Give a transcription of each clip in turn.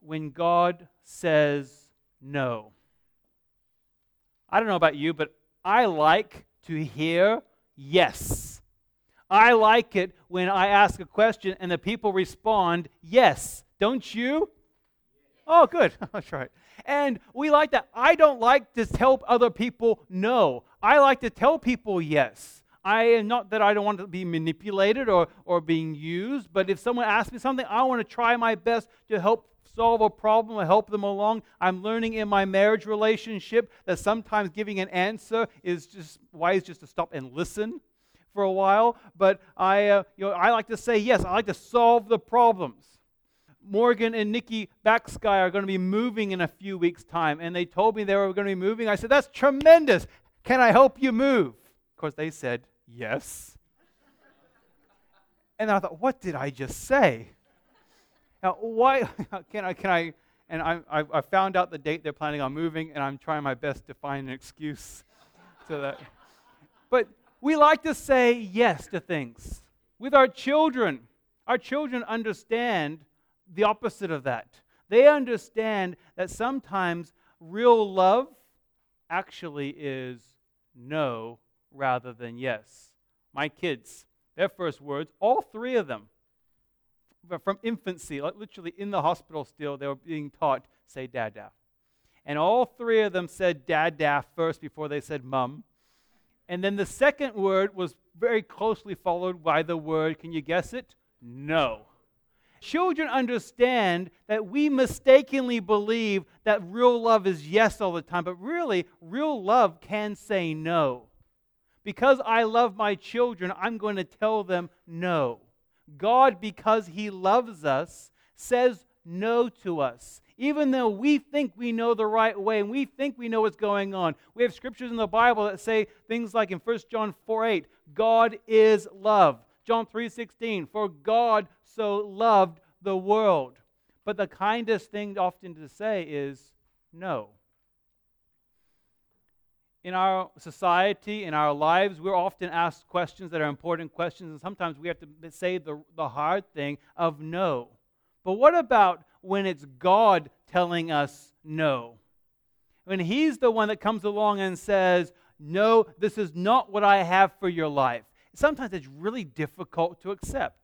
when God says no. I don't know about you, but I like to hear yes. I like it when I ask a question and the people respond yes. Don't you? Oh, good. That's right. And we like that. I don't like to tell other people no. I like to tell people yes. I am not that I don't want to be manipulated or, or being used, but if someone asks me something, I want to try my best to help solve a problem or help them along. I'm learning in my marriage relationship that sometimes giving an answer is just wise just to stop and listen for a while. But I, uh, you know, I like to say yes. I like to solve the problems. Morgan and Nikki Backsky are going to be moving in a few weeks' time, and they told me they were going to be moving. I said, "That's tremendous. Can I help you move?" Of course, they said yes. and I thought, "What did I just say?" Now, why can I? Can I? And I, I, I found out the date they're planning on moving, and I'm trying my best to find an excuse to that. But we like to say yes to things with our children. Our children understand the opposite of that. They understand that sometimes real love actually is no rather than yes. My kids, their first words, all three of them, from infancy, like literally in the hospital still, they were being taught, say dada. And all three of them said dada first before they said mum. And then the second word was very closely followed by the word, can you guess it? No. Children understand that we mistakenly believe that real love is yes all the time, but really, real love can say no. Because I love my children, I'm going to tell them no. God, because He loves us, says no to us. Even though we think we know the right way and we think we know what's going on. We have scriptures in the Bible that say things like in 1 John 4 8, God is love. John 3:16, for God so loved the world. But the kindest thing often to say is no. In our society, in our lives, we're often asked questions that are important questions, and sometimes we have to say the, the hard thing of no. But what about when it's God telling us no? When He's the one that comes along and says, No, this is not what I have for your life. Sometimes it's really difficult to accept.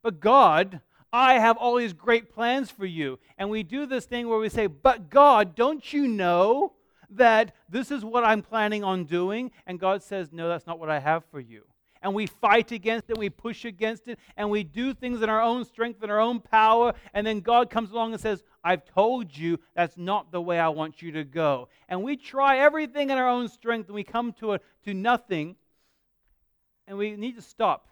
But God, I have all these great plans for you. And we do this thing where we say, But God, don't you know that this is what I'm planning on doing? And God says, No, that's not what I have for you. And we fight against it, we push against it, and we do things in our own strength and our own power. And then God comes along and says, I've told you that's not the way I want you to go. And we try everything in our own strength, and we come to, a, to nothing. And we need to stop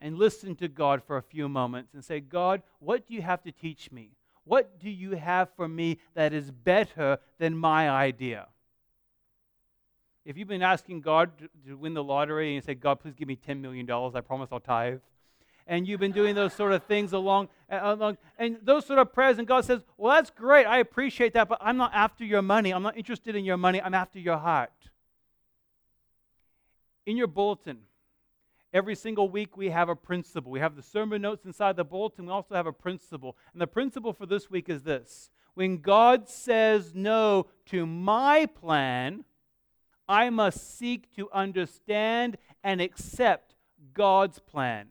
and listen to God for a few moments and say, God, what do you have to teach me? What do you have for me that is better than my idea? If you've been asking God to win the lottery and you say, God, please give me $10 million, I promise I'll tithe. And you've been doing those sort of things along, along, and those sort of prayers, and God says, Well, that's great. I appreciate that, but I'm not after your money. I'm not interested in your money. I'm after your heart. In your bulletin, Every single week, we have a principle. We have the sermon notes inside the bulletin. We also have a principle. And the principle for this week is this When God says no to my plan, I must seek to understand and accept God's plan.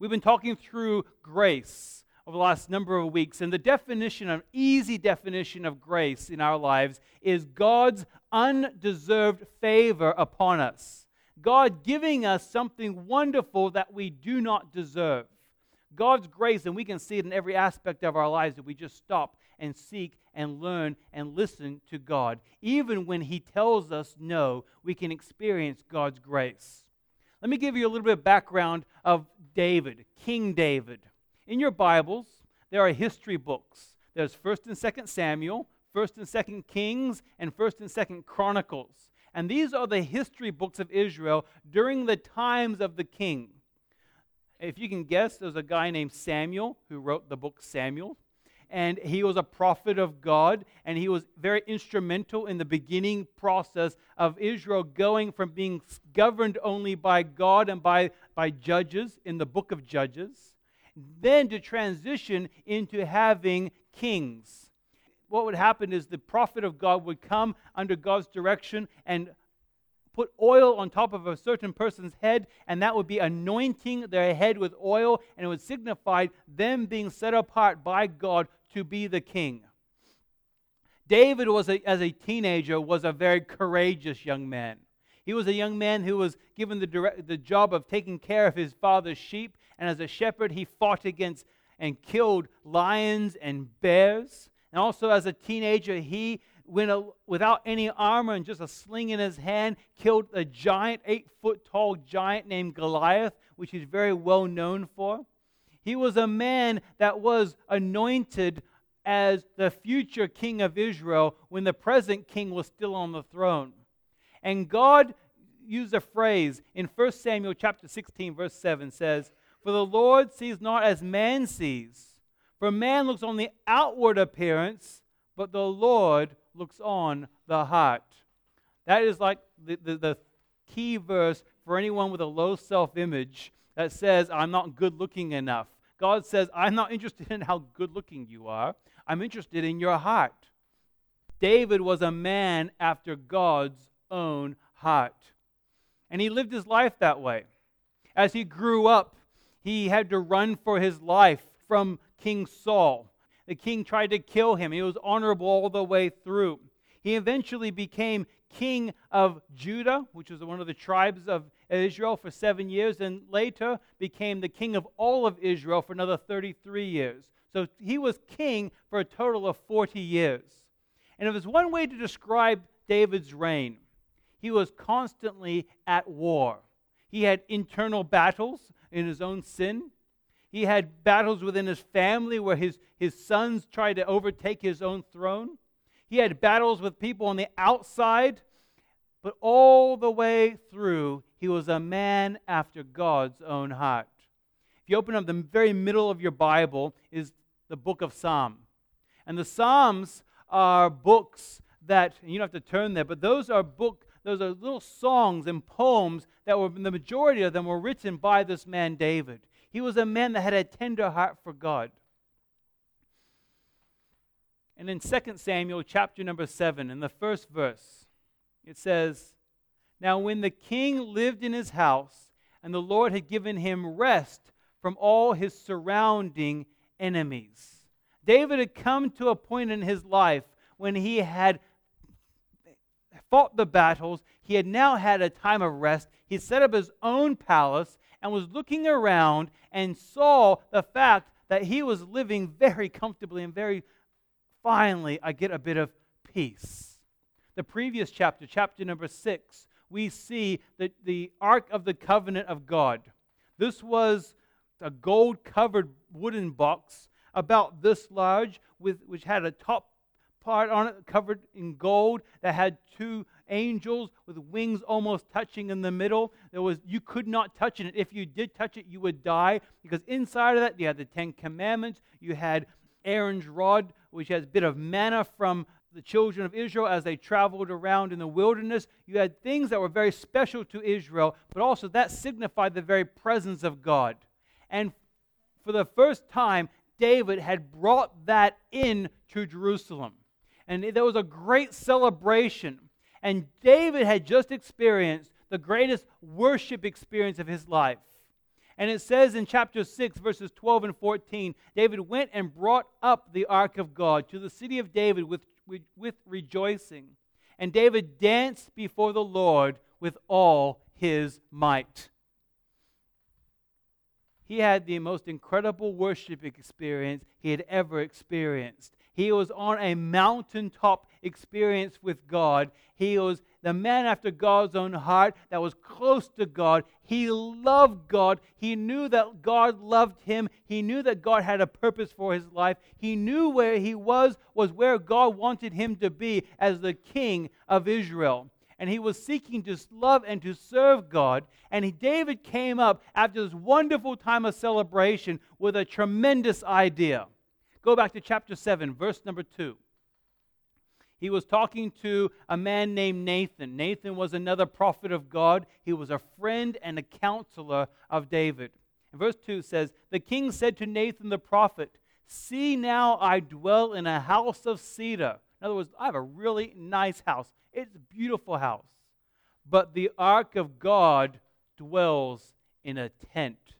We've been talking through grace over the last number of weeks, and the definition, an easy definition of grace in our lives, is God's undeserved favor upon us. God giving us something wonderful that we do not deserve. God's grace, and we can see it in every aspect of our lives if we just stop and seek and learn and listen to God. Even when He tells us no, we can experience God's grace. Let me give you a little bit of background of David, King David. In your Bibles, there are history books. There's 1st and 2nd Samuel, 1st and 2nd Kings, and 1st and 2nd Chronicles. And these are the history books of Israel during the times of the king. If you can guess, there's a guy named Samuel who wrote the book Samuel. And he was a prophet of God, and he was very instrumental in the beginning process of Israel going from being governed only by God and by, by judges in the book of Judges then to transition into having kings. What would happen is the prophet of God would come under God's direction and put oil on top of a certain person's head, and that would be anointing their head with oil, and it would signify them being set apart by God to be the king. David was a, as a teenager was a very courageous young man. He was a young man who was given the, direct, the job of taking care of his father's sheep, and as a shepherd, he fought against and killed lions and bears. And also, as a teenager, he went a, without any armor and just a sling in his hand, killed a giant, eight foot tall giant named Goliath, which he's very well known for. He was a man that was anointed as the future king of Israel when the present king was still on the throne. And God used a phrase in 1 Samuel chapter 16 verse 7 says, "For the Lord sees not as man sees, for man looks on the outward appearance, but the Lord looks on the heart." That is like the, the, the key verse for anyone with a low self-image that says, "I'm not good looking enough." God says, I'm not interested in how good looking you are. I'm interested in your heart. David was a man after God's own heart. And he lived his life that way. As he grew up, he had to run for his life from King Saul. The king tried to kill him. He was honorable all the way through. He eventually became king of Judah, which was one of the tribes of Israel, for seven years, and later became the king of all of Israel for another 33 years. So he was king for a total of 40 years. And if there's one way to describe David's reign, he was constantly at war. He had internal battles in his own sin. He had battles within his family where his, his sons tried to overtake his own throne. He had battles with people on the outside, but all the way through, he was a man after God's own heart. If you open up the very middle of your Bible, is the book of Psalm. And the Psalms are books that, you don't have to turn there, but those are book, those are little songs and poems that were, the majority of them were written by this man David. He was a man that had a tender heart for God. And in 2 Samuel chapter number 7, in the first verse, it says, Now when the king lived in his house, and the Lord had given him rest from all his surrounding enemies. David had come to a point in his life when he had fought the battles. He had now had a time of rest. He set up his own palace and was looking around and saw the fact that he was living very comfortably and very finally, I get a bit of peace. The previous chapter, chapter number six, we see the, the Ark of the Covenant of God. This was a gold covered wooden box about this large, with, which had a top part on it covered in gold that had two angels with wings almost touching in the middle. There was you could not touch it. If you did touch it, you would die because inside of that you had the Ten Commandments. You had Aaron's rod, which has a bit of manna from the children of Israel as they traveled around in the wilderness. You had things that were very special to Israel, but also that signified the very presence of God. And for the first time, David had brought that in to Jerusalem. And there was a great celebration. And David had just experienced the greatest worship experience of his life. And it says in chapter 6, verses 12 and 14 David went and brought up the ark of God to the city of David with, with, with rejoicing. And David danced before the Lord with all his might. He had the most incredible worship experience he had ever experienced. He was on a mountaintop experience with God. He was the man after God's own heart that was close to God. He loved God. He knew that God loved him. He knew that God had a purpose for his life. He knew where he was was where God wanted him to be as the king of Israel. And he was seeking to love and to serve God. And he, David came up after this wonderful time of celebration with a tremendous idea. Go back to chapter 7, verse number 2. He was talking to a man named Nathan. Nathan was another prophet of God. He was a friend and a counselor of David. And verse 2 says, The king said to Nathan the prophet, See now, I dwell in a house of cedar. In other words, I have a really nice house. It's a beautiful house. But the ark of God dwells in a tent.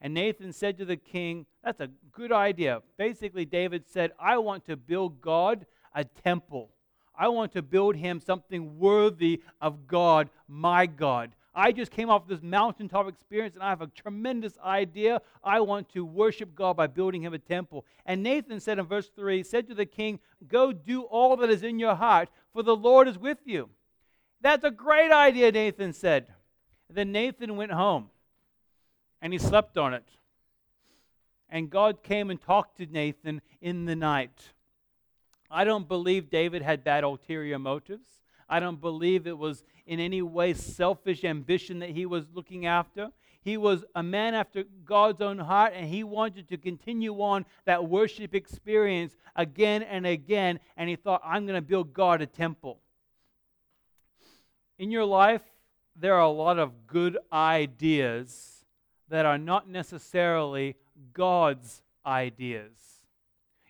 And Nathan said to the king, That's a good idea. Basically, David said, I want to build God a temple. I want to build him something worthy of God, my God. I just came off this mountaintop experience and I have a tremendous idea. I want to worship God by building him a temple. And Nathan said in verse 3 said to the king, Go do all that is in your heart, for the Lord is with you. That's a great idea, Nathan said. then Nathan went home and he slept on it. And God came and talked to Nathan in the night. I don't believe David had bad ulterior motives. I don't believe it was in any way selfish ambition that he was looking after. He was a man after God's own heart, and he wanted to continue on that worship experience again and again. And he thought, I'm going to build God a temple. In your life, there are a lot of good ideas that are not necessarily God's ideas.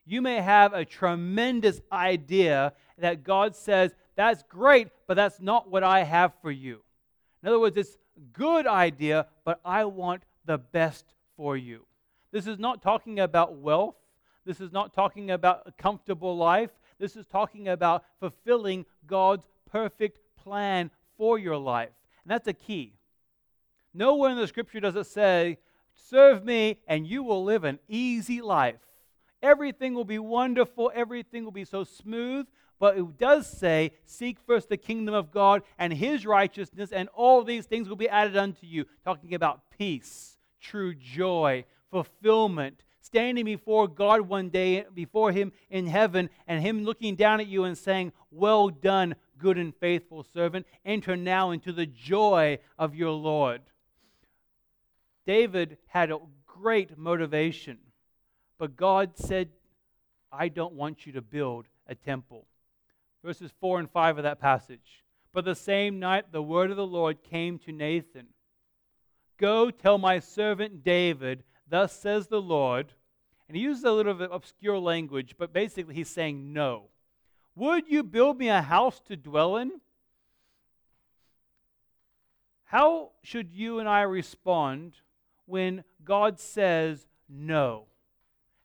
You may have a tremendous idea that God says, that's great, but that's not what I have for you. In other words, it's a good idea, but I want the best for you. This is not talking about wealth. This is not talking about a comfortable life. This is talking about fulfilling God's perfect plan for your life. And that's a key. Nowhere in the scripture does it say, Serve me and you will live an easy life. Everything will be wonderful, everything will be so smooth. But it does say, Seek first the kingdom of God and his righteousness, and all these things will be added unto you. Talking about peace, true joy, fulfillment, standing before God one day, before him in heaven, and him looking down at you and saying, Well done, good and faithful servant. Enter now into the joy of your Lord. David had a great motivation, but God said, I don't want you to build a temple. Verses 4 and 5 of that passage. But the same night the word of the Lord came to Nathan Go tell my servant David, thus says the Lord. And he uses a little bit obscure language, but basically he's saying no. Would you build me a house to dwell in? How should you and I respond when God says no?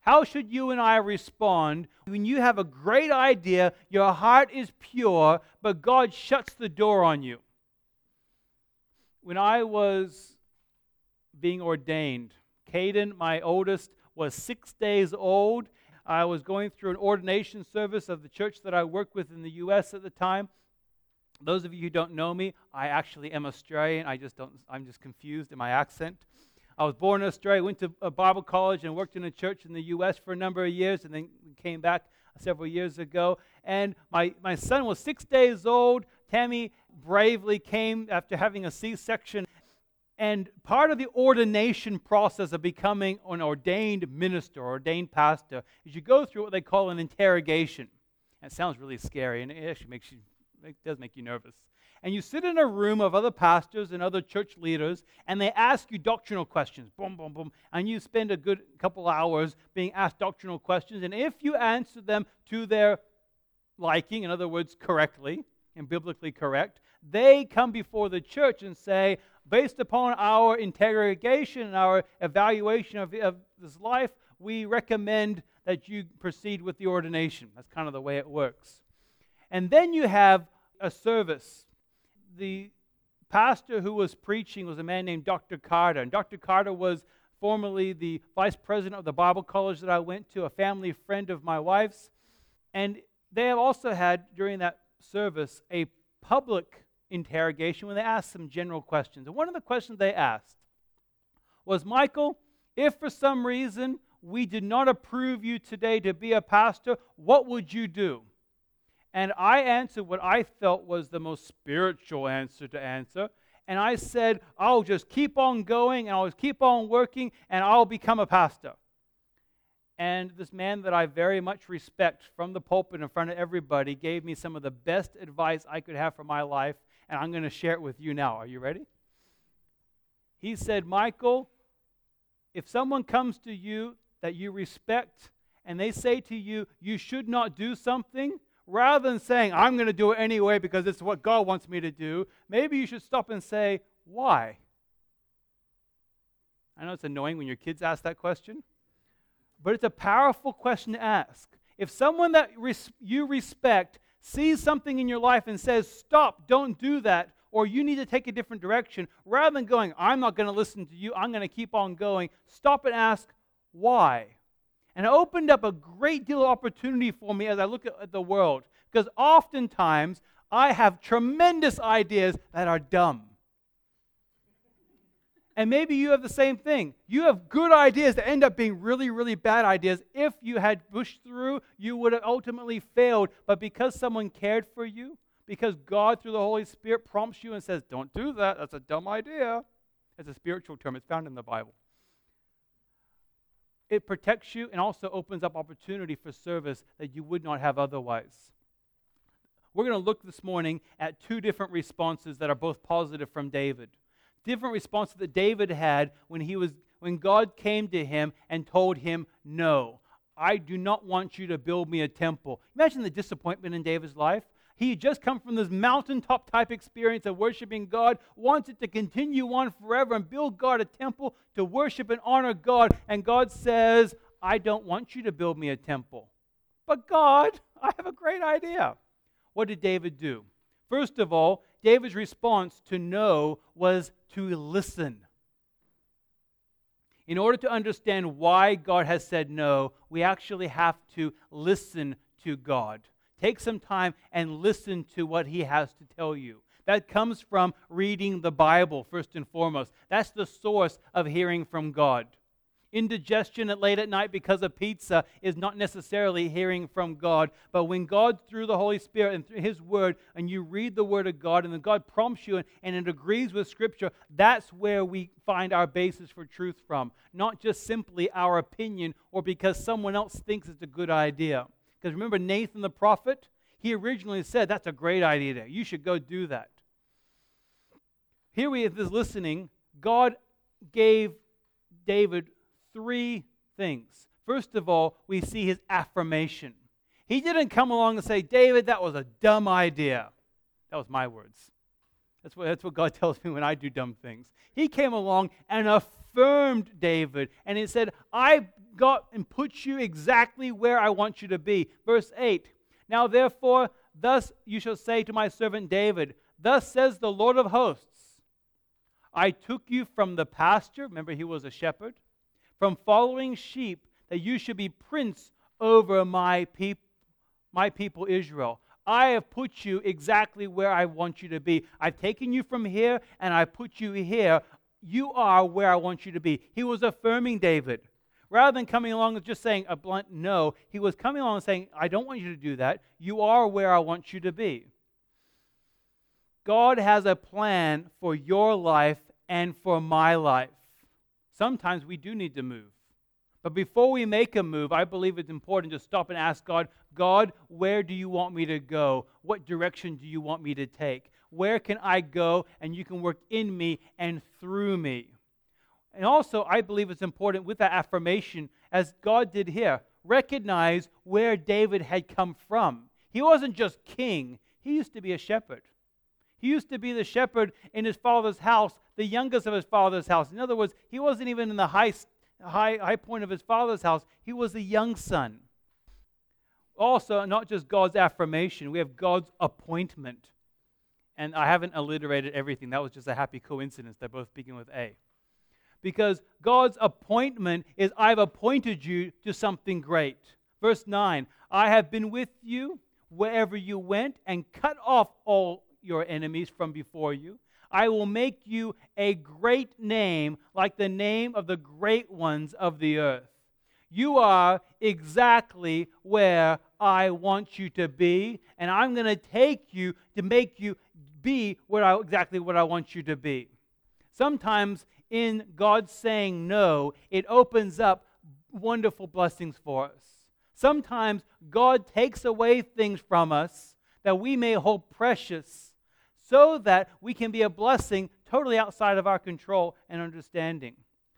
How should you and I respond when you have a great idea, your heart is pure, but God shuts the door on you? When I was being ordained, Caden, my oldest, was six days old. I was going through an ordination service of the church that I worked with in the U.S. at the time. Those of you who don't know me, I actually am Australian. I just don't, I'm just confused in my accent. I was born in Australia, went to Bible college, and worked in a church in the U.S. for a number of years, and then came back several years ago. And my, my son was six days old. Tammy bravely came after having a C section. And part of the ordination process of becoming an ordained minister, ordained pastor, is you go through what they call an interrogation. It sounds really scary, and it actually makes you, it does make you nervous and you sit in a room of other pastors and other church leaders, and they ask you doctrinal questions, boom, boom, boom, and you spend a good couple hours being asked doctrinal questions, and if you answer them to their liking, in other words, correctly and biblically correct, they come before the church and say, based upon our interrogation and our evaluation of, of this life, we recommend that you proceed with the ordination. That's kind of the way it works. And then you have a service the pastor who was preaching was a man named Dr. Carter. And Dr. Carter was formerly the vice president of the Bible college that I went to, a family friend of my wife's. And they have also had, during that service, a public interrogation when they asked some general questions. And one of the questions they asked was Michael, if for some reason we did not approve you today to be a pastor, what would you do? And I answered what I felt was the most spiritual answer to answer. And I said, I'll just keep on going and I'll keep on working and I'll become a pastor. And this man that I very much respect from the pulpit in front of everybody gave me some of the best advice I could have for my life. And I'm going to share it with you now. Are you ready? He said, Michael, if someone comes to you that you respect and they say to you, you should not do something, rather than saying, I'm going to do it anyway because it's what God wants me to do, maybe you should stop and say, why? I know it's annoying when your kids ask that question, but it's a powerful question to ask. If someone that res- you respect sees something in your life and says, Stop, don't do that, or you need to take a different direction, rather than going, I'm not going to listen to you, I'm going to keep on going, stop and ask, Why? And it opened up a great deal of opportunity for me as I look at the world. Because oftentimes I have tremendous ideas that are dumb. And maybe you have the same thing. You have good ideas that end up being really, really bad ideas. If you had pushed through, you would have ultimately failed. But because someone cared for you, because God, through the Holy Spirit, prompts you and says, Don't do that, that's a dumb idea. It's a spiritual term, it's found in the Bible. It protects you and also opens up opportunity for service that you would not have otherwise. We're going to look this morning at two different responses that are both positive from David different responses that David had when he was when God came to him and told him, "No, I do not want you to build me a temple." Imagine the disappointment in David's life. He had just come from this mountaintop type experience of worshiping God, wanted to continue on forever and build God a temple to worship and honor God. And God says, I don't want you to build me a temple. But God, I have a great idea. What did David do? First of all, David's response to no was to listen. In order to understand why God has said no, we actually have to listen to God. Take some time and listen to what He has to tell you. That comes from reading the Bible, first and foremost. That's the source of hearing from God. Indigestion at late at night because of pizza is not necessarily hearing from God. But when God, through the Holy Spirit and through His Word, and you read the Word of God, and then God prompts you and, and it agrees with Scripture, that's where we find our basis for truth from. Not just simply our opinion or because someone else thinks it's a good idea. Because remember, Nathan the prophet, he originally said, That's a great idea. You should go do that. Here we have this listening. God gave David three things. First of all, we see his affirmation. He didn't come along and say, David, that was a dumb idea. That was my words. That's what, that's what God tells me when I do dumb things. He came along and affirmed David, and he said, I got and put you exactly where I want you to be. Verse 8 Now therefore, thus you shall say to my servant David, Thus says the Lord of hosts, I took you from the pasture, remember he was a shepherd, from following sheep that you should be prince over my, peop- my people Israel. I have put you exactly where I want you to be. I've taken you from here and I put you here. You are where I want you to be. He was affirming David. Rather than coming along and just saying a blunt no, he was coming along and saying, I don't want you to do that. You are where I want you to be. God has a plan for your life and for my life sometimes we do need to move. But before we make a move, I believe it's important to stop and ask God, God, where do you want me to go? What direction do you want me to take? Where can I go and you can work in me and through me? And also, I believe it's important with that affirmation, as God did here, recognize where David had come from. He wasn't just king, he used to be a shepherd. He used to be the shepherd in his father's house, the youngest of his father's house. In other words, he wasn't even in the high, high, high point of his father's house, he was a young son. Also, not just God's affirmation, we have God's appointment. And I haven't alliterated everything. That was just a happy coincidence. They're both speaking with A. Because God's appointment is I've appointed you to something great. Verse 9 I have been with you wherever you went and cut off all your enemies from before you. I will make you a great name like the name of the great ones of the earth. You are exactly where I want you to be, and I'm going to take you to make you be I, exactly what I want you to be. Sometimes in God saying no, it opens up wonderful blessings for us. Sometimes God takes away things from us that we may hold precious so that we can be a blessing totally outside of our control and understanding.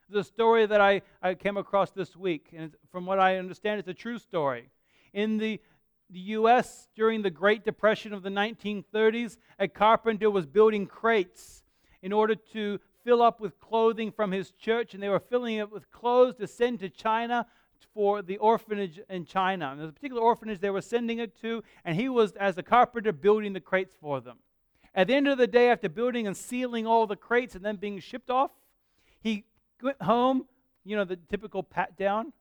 The story that I, I came across this week, and from what I understand, it's a true story. In the, the U.S., during the Great Depression of the 1930s, a carpenter was building crates in order to fill up with clothing from his church, and they were filling it with clothes to send to China for the orphanage in China. And there's a particular orphanage they were sending it to, and he was, as a carpenter, building the crates for them. At the end of the day, after building and sealing all the crates and then being shipped off, he went home, you know, the typical pat down,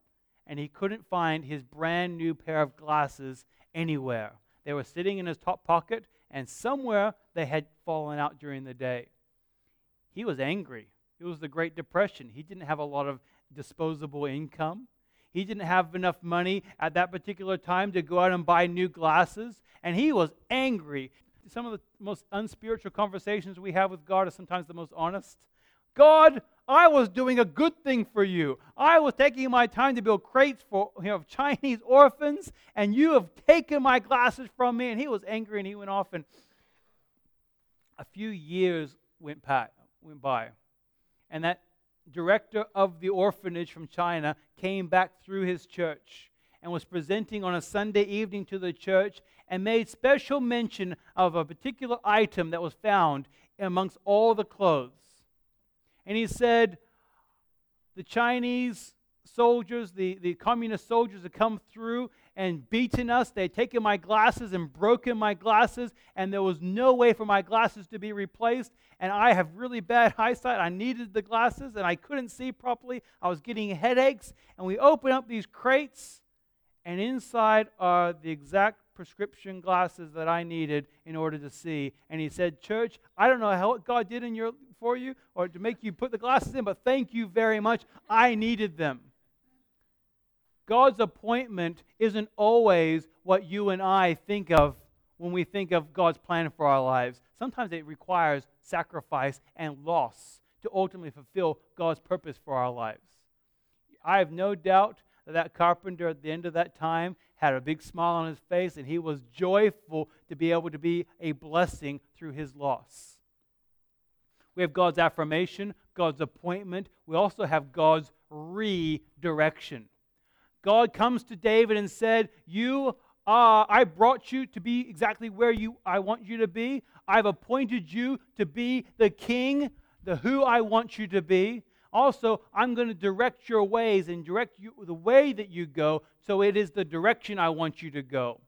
and he couldn't find his brand new pair of glasses anywhere. They were sitting in his top pocket, and somewhere they had fallen out during the day. He was angry. It was the Great Depression. He didn't have a lot of disposable income. He didn't have enough money at that particular time to go out and buy new glasses, and he was angry. Some of the most unspiritual conversations we have with God are sometimes the most honest. God, I was doing a good thing for you. I was taking my time to build crates for you know, Chinese orphans, and you have taken my glasses from me. And he was angry and he went off. And a few years went, by, went by. And that director of the orphanage from China came back through his church and was presenting on a Sunday evening to the church and made special mention of a particular item that was found amongst all the clothes. And he said, The Chinese soldiers, the, the communist soldiers have come through and beaten us. They had taken my glasses and broken my glasses, and there was no way for my glasses to be replaced. And I have really bad eyesight. I needed the glasses, and I couldn't see properly. I was getting headaches. And we open up these crates, and inside are the exact prescription glasses that I needed in order to see. And he said, Church, I don't know how God did in your for you or to make you put the glasses in, but thank you very much. I needed them. God's appointment isn't always what you and I think of when we think of God's plan for our lives. Sometimes it requires sacrifice and loss to ultimately fulfill God's purpose for our lives. I have no doubt that that carpenter at the end of that time had a big smile on his face and he was joyful to be able to be a blessing through his loss. We have God's affirmation, God's appointment. We also have God's redirection. God comes to David and said, You uh, I brought you to be exactly where you I want you to be. I've appointed you to be the king, the who I want you to be. Also, I'm going to direct your ways and direct you the way that you go, so it is the direction I want you to go.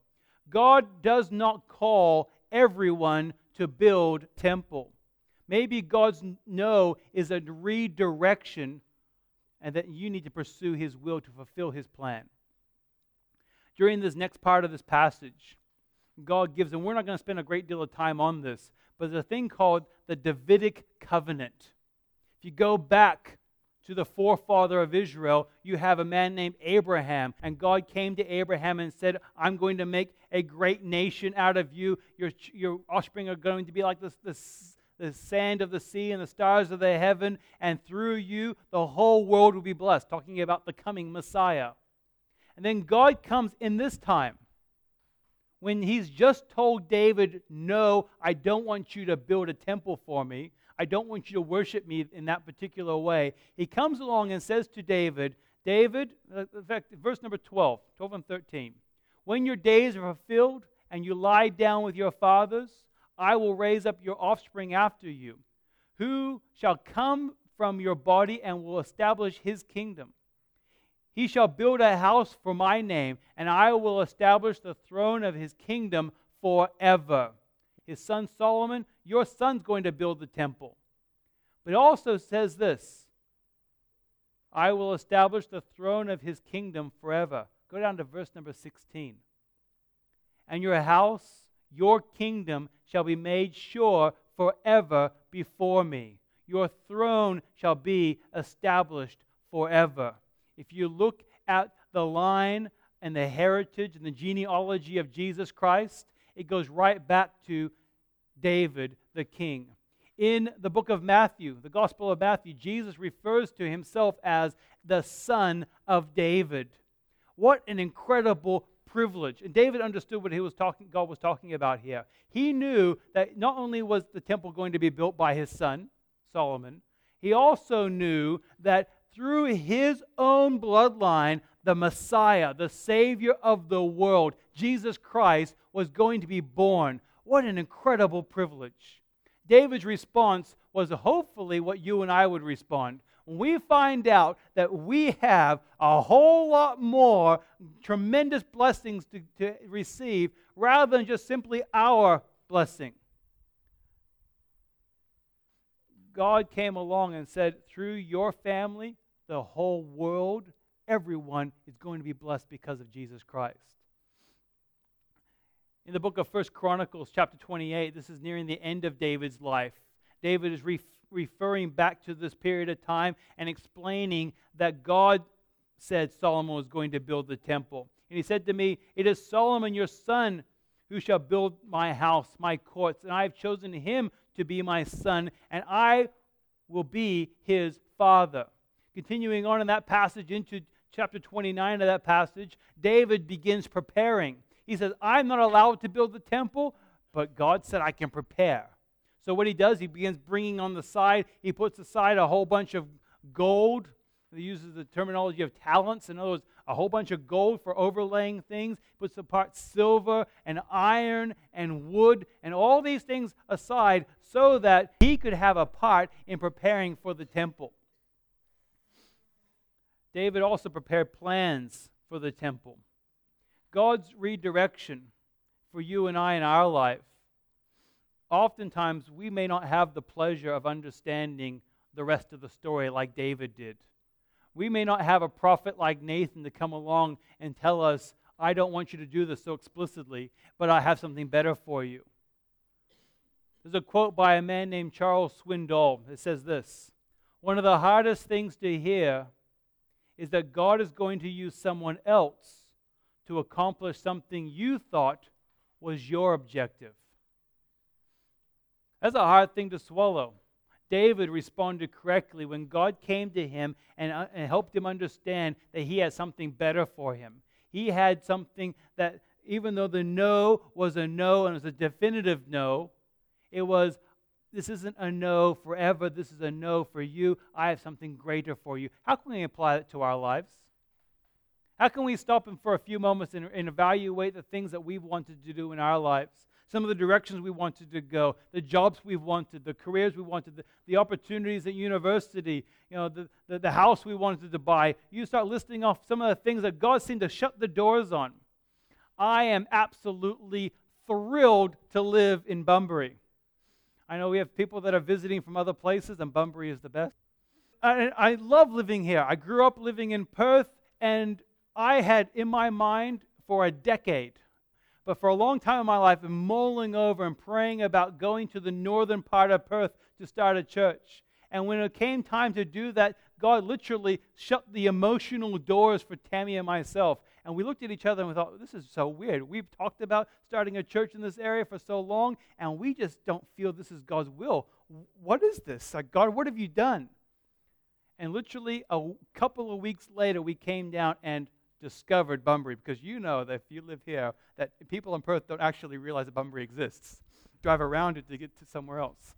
God does not call everyone to build temple. Maybe God's no is a redirection and that you need to pursue his will to fulfill his plan. During this next part of this passage, God gives, and we're not going to spend a great deal of time on this, but there's a thing called the Davidic covenant. If you go back to the forefather of Israel, you have a man named Abraham. And God came to Abraham and said, I'm going to make a great nation out of you. Your, your offspring are going to be like this, this the sand of the sea and the stars of the heaven, and through you the whole world will be blessed. Talking about the coming Messiah. And then God comes in this time when he's just told David, No, I don't want you to build a temple for me. I don't want you to worship me in that particular way. He comes along and says to David, David, uh, in fact, verse number 12, 12 and 13. When your days are fulfilled and you lie down with your fathers, I will raise up your offspring after you, who shall come from your body and will establish his kingdom. He shall build a house for my name, and I will establish the throne of his kingdom forever. His son Solomon, your son's going to build the temple. But it also says this I will establish the throne of his kingdom forever. Go down to verse number 16. And your house your kingdom shall be made sure forever before me. Your throne shall be established forever. If you look at the line and the heritage and the genealogy of Jesus Christ, it goes right back to David the king. In the book of Matthew, the Gospel of Matthew, Jesus refers to himself as the son of David. What an incredible privilege. And David understood what he was talking, God was talking about here. He knew that not only was the temple going to be built by his son, Solomon, he also knew that through his own bloodline, the Messiah, the Savior of the world, Jesus Christ, was going to be born. What an incredible privilege. David's response was hopefully what you and I would respond. We find out that we have a whole lot more tremendous blessings to, to receive rather than just simply our blessing. God came along and said, through your family, the whole world, everyone is going to be blessed because of Jesus Christ. In the book of First Chronicles, chapter 28, this is nearing the end of David's life. David is re- referring back to this period of time and explaining that God said Solomon was going to build the temple. And he said to me, It is Solomon your son who shall build my house, my courts, and I have chosen him to be my son, and I will be his father. Continuing on in that passage into chapter 29 of that passage, David begins preparing. He says, I'm not allowed to build the temple, but God said I can prepare. So what he does, he begins bringing on the side, he puts aside a whole bunch of gold. He uses the terminology of talents. In other words, a whole bunch of gold for overlaying things, puts apart silver and iron and wood and all these things aside so that he could have a part in preparing for the temple. David also prepared plans for the temple. God's redirection for you and I in our life. Oftentimes, we may not have the pleasure of understanding the rest of the story like David did. We may not have a prophet like Nathan to come along and tell us, I don't want you to do this so explicitly, but I have something better for you. There's a quote by a man named Charles Swindoll that says this One of the hardest things to hear is that God is going to use someone else to accomplish something you thought was your objective. That's a hard thing to swallow. David responded correctly when God came to him and, uh, and helped him understand that he had something better for him. He had something that, even though the no was a no and it was a definitive no, it was, this isn't a no forever, this is a no for you. I have something greater for you. How can we apply that to our lives? How can we stop and for a few moments and, and evaluate the things that we've wanted to do in our lives? Some of the directions we wanted to go, the jobs we wanted, the careers we wanted, the, the opportunities at university, you know, the, the, the house we wanted to buy. You start listing off some of the things that God seemed to shut the doors on. I am absolutely thrilled to live in Bunbury. I know we have people that are visiting from other places, and Bunbury is the best. I, I love living here. I grew up living in Perth, and I had in my mind for a decade but for a long time in my life, I've been mulling over and praying about going to the northern part of Perth to start a church. And when it came time to do that, God literally shut the emotional doors for Tammy and myself. And we looked at each other and we thought, this is so weird. We've talked about starting a church in this area for so long, and we just don't feel this is God's will. What is this? Like, God, what have you done? And literally a couple of weeks later, we came down and discovered Bunbury because you know that if you live here, that people in Perth don't actually realize that Bunbury exists. Drive around it to get to somewhere else.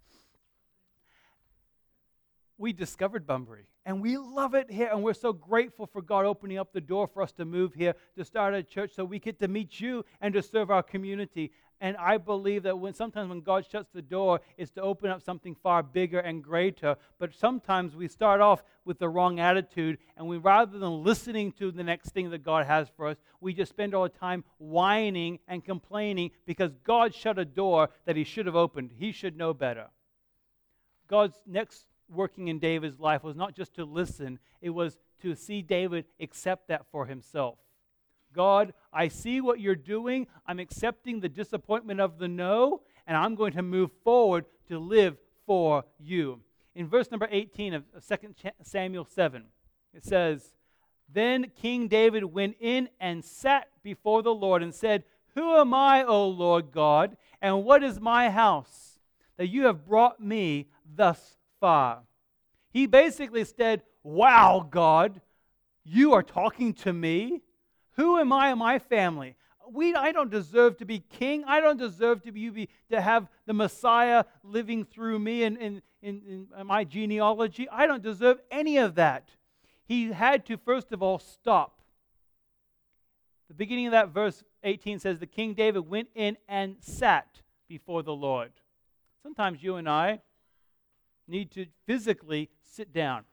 We discovered Bunbury and we love it here and we're so grateful for God opening up the door for us to move here to start a church so we get to meet you and to serve our community and I believe that when sometimes when God shuts the door, it's to open up something far bigger and greater. But sometimes we start off with the wrong attitude, and we rather than listening to the next thing that God has for us, we just spend all the time whining and complaining because God shut a door that He should have opened. He should know better. God's next working in David's life was not just to listen, it was to see David accept that for himself. God, I see what you're doing. I'm accepting the disappointment of the no, and I'm going to move forward to live for you. In verse number 18 of 2 Samuel 7, it says, Then King David went in and sat before the Lord and said, Who am I, O Lord God, and what is my house that you have brought me thus far? He basically said, Wow, God, you are talking to me? Who am I and my family? We, I don't deserve to be king. I don't deserve to be to have the Messiah living through me in, in, in, in my genealogy. I don't deserve any of that. he had to, first of all, stop. The beginning of that verse 18 says, The King David went in and sat before the Lord. Sometimes you and I need to physically sit down.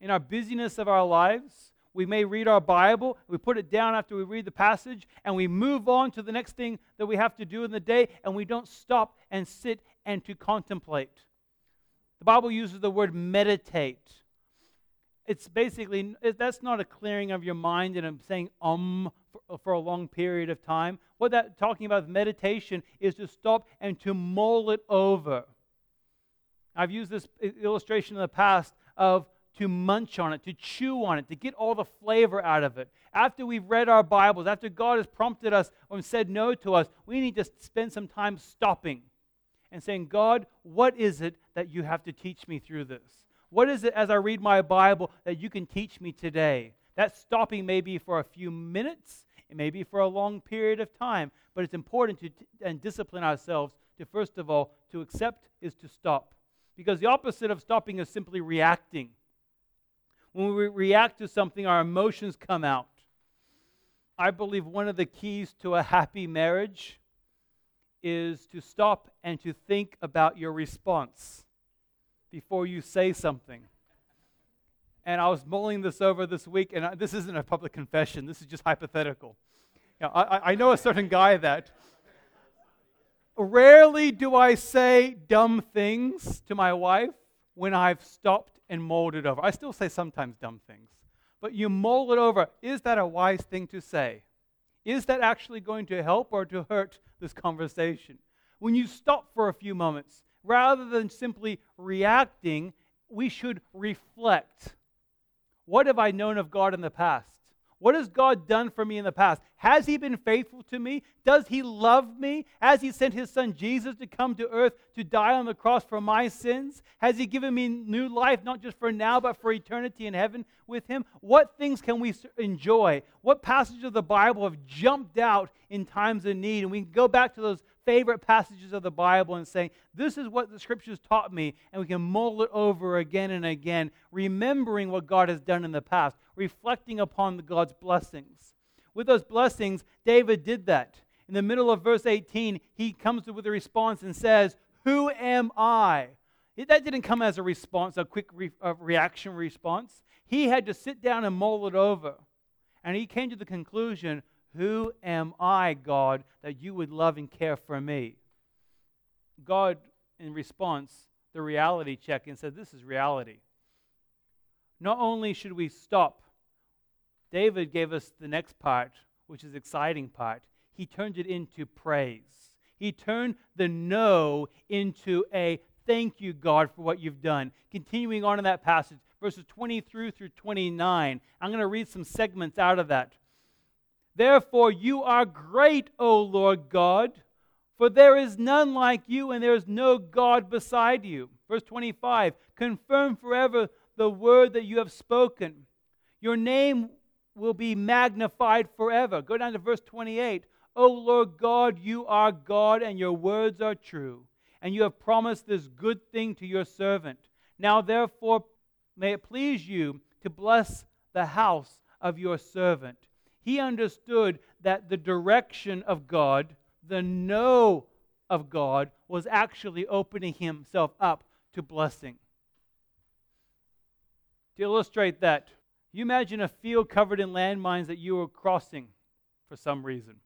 In our busyness of our lives, we may read our Bible, we put it down after we read the passage, and we move on to the next thing that we have to do in the day, and we don't stop and sit and to contemplate. The Bible uses the word meditate. It's basically, that's not a clearing of your mind and I'm saying um for, for a long period of time. What that talking about meditation is to stop and to mull it over. I've used this illustration in the past of to munch on it, to chew on it, to get all the flavor out of it. After we've read our Bibles, after God has prompted us or said no to us, we need to spend some time stopping and saying, God, what is it that you have to teach me through this? What is it as I read my Bible that you can teach me today? That stopping may be for a few minutes, it may be for a long period of time, but it's important to and discipline ourselves to first of all to accept is to stop. Because the opposite of stopping is simply reacting. When we react to something, our emotions come out. I believe one of the keys to a happy marriage is to stop and to think about your response before you say something. And I was mulling this over this week, and I, this isn't a public confession, this is just hypothetical. You know, I, I know a certain guy that rarely do I say dumb things to my wife when I've stopped and mulled it over. I still say sometimes dumb things, but you mull it over. Is that a wise thing to say? Is that actually going to help or to hurt this conversation? When you stop for a few moments, rather than simply reacting, we should reflect. What have I known of God in the past? What has God done for me in the past? Has He been faithful to me? Does He love me? Has He sent His Son Jesus to come to earth to die on the cross for my sins? Has He given me new life, not just for now, but for eternity in heaven with Him? What things can we enjoy? What passages of the Bible have jumped out in times of need? And we can go back to those favorite passages of the Bible and saying, This is what the scriptures taught me, and we can mull it over again and again, remembering what God has done in the past, reflecting upon God's blessings. With those blessings, David did that. In the middle of verse 18, he comes with a response and says, Who am I? That didn't come as a response, a quick re- a reaction response. He had to sit down and mull it over. And he came to the conclusion who am I, God, that you would love and care for me? God, in response, the reality check and said, This is reality. Not only should we stop, David gave us the next part, which is exciting part. He turned it into praise. He turned the no into a thank you, God, for what you've done. Continuing on in that passage, verses 23 through 29. I'm going to read some segments out of that. Therefore, you are great, O Lord God, for there is none like you, and there is no God beside you. Verse 25 Confirm forever the word that you have spoken. Your name will be magnified forever. Go down to verse 28. O Lord God, you are God, and your words are true. And you have promised this good thing to your servant. Now, therefore, may it please you to bless the house of your servant he understood that the direction of God, the no of God, was actually opening himself up to blessing. To illustrate that, you imagine a field covered in landmines that you are crossing for some reason.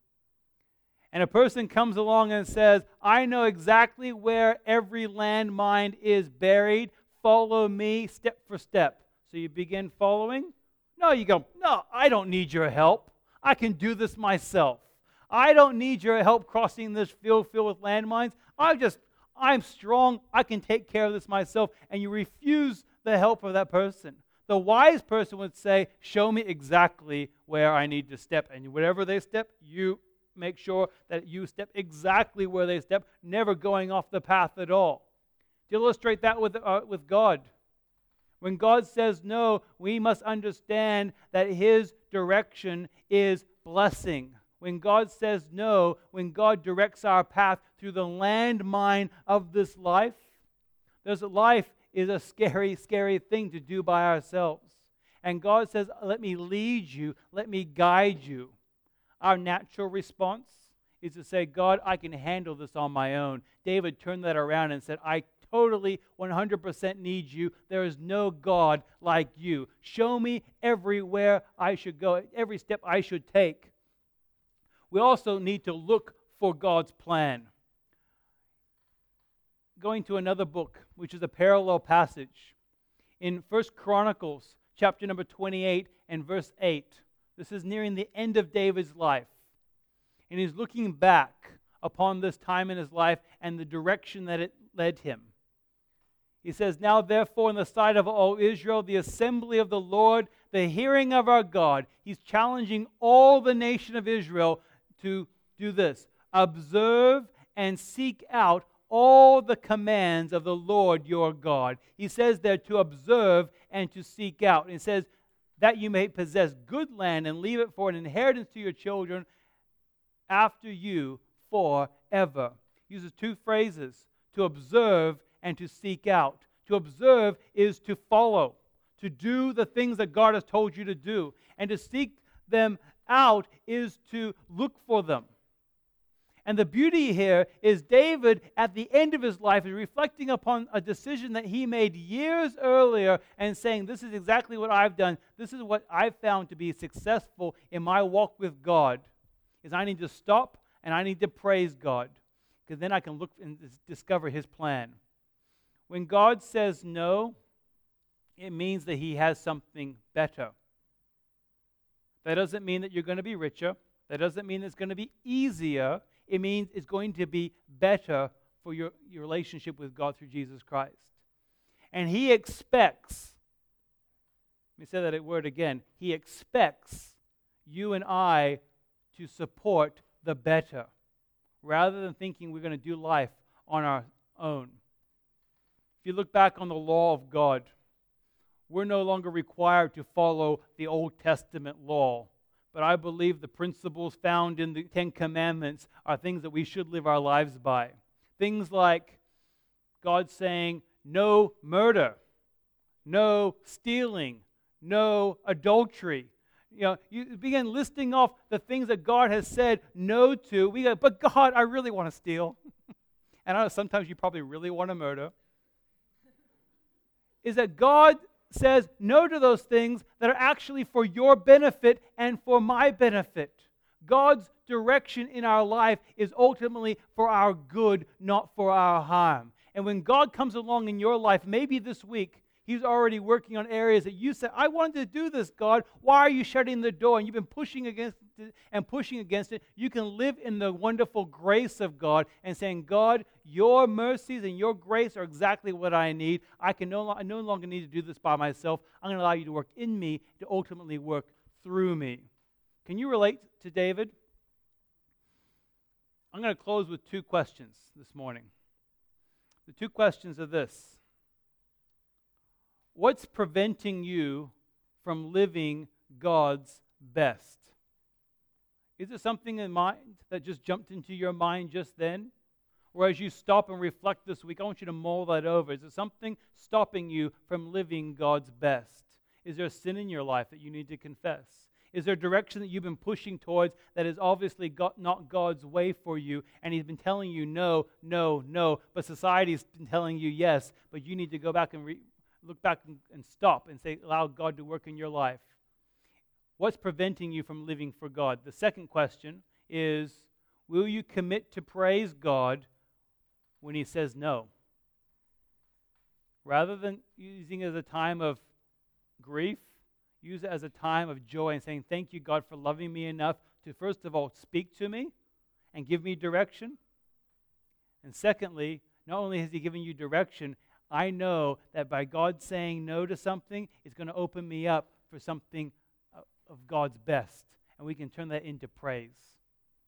And a person comes along and says, I know exactly where every landmine is buried. Follow me step for step. So you begin following. No, you go, No, I don't need your help. I can do this myself. I don't need your help crossing this field filled with landmines. I just, I'm strong. I can take care of this myself. And you refuse the help of that person. The wise person would say, Show me exactly where I need to step. And whatever they step, you make sure that you step exactly where they step, never going off the path at all. To illustrate that with, uh, with God, when God says no, we must understand that His direction is blessing. When God says no, when God directs our path through the landmine of this life, this life is a scary, scary thing to do by ourselves. And God says, Let me lead you, let me guide you. Our natural response is to say, God, I can handle this on my own. David turned that around and said, I totally 100% need you. There is no God like you. Show me everywhere I should go, every step I should take. We also need to look for God's plan. Going to another book, which is a parallel passage. In First Chronicles, chapter number 28 and verse 8. This is nearing the end of David's life. And he's looking back upon this time in his life and the direction that it led him. He says, Now therefore, in the sight of all Israel, the assembly of the Lord, the hearing of our God, he's challenging all the nation of Israel to do this observe and seek out all the commands of the Lord your God. He says there to observe and to seek out. And says, that you may possess good land and leave it for an inheritance to your children after you forever. Uses two phrases to observe and to seek out. To observe is to follow, to do the things that God has told you to do. And to seek them out is to look for them. And the beauty here is David, at the end of his life, is reflecting upon a decision that he made years earlier and saying, This is exactly what I've done. This is what I've found to be successful in my walk with God. Is I need to stop and I need to praise God. Because then I can look and discover his plan. When God says no, it means that he has something better. That doesn't mean that you're going to be richer. That doesn't mean it's going to be easier it means it's going to be better for your, your relationship with God through Jesus Christ. And He expects, let me say that word again, He expects you and I to support the better rather than thinking we're going to do life on our own. If you look back on the law of God, we're no longer required to follow the Old Testament law but I believe the principles found in the Ten Commandments are things that we should live our lives by. Things like God saying, no murder, no stealing, no adultery. You know, you begin listing off the things that God has said no to. We go, but God, I really want to steal. and I know sometimes you probably really want to murder. Is that God says no to those things that are actually for your benefit and for my benefit. God's direction in our life is ultimately for our good, not for our harm. And when God comes along in your life, maybe this week, He's already working on areas that you said, I wanted to do this, God. Why are you shutting the door? And you've been pushing against it and pushing against it. You can live in the wonderful grace of God and saying, God, your mercies and your grace are exactly what I need. I can no, I no longer need to do this by myself. I'm going to allow you to work in me to ultimately work through me. Can you relate to David? I'm going to close with two questions this morning. The two questions are this What's preventing you from living God's best? Is it something in mind that just jumped into your mind just then? Or as you stop and reflect this week, I want you to mull that over. Is there something stopping you from living God's best? Is there a sin in your life that you need to confess? Is there a direction that you've been pushing towards that is obviously not God's way for you, and He's been telling you no, no, no, but society's been telling you yes, but you need to go back and re- look back and, stop and say, allow God to work in your life. What's preventing you from living for God? The second question is Will you commit to praise God when He says no? Rather than using it as a time of grief, use it as a time of joy and saying, Thank you, God, for loving me enough to, first of all, speak to me and give me direction. And secondly, not only has He given you direction, I know that by God saying no to something, it's going to open me up for something uh, of God's best. And we can turn that into praise.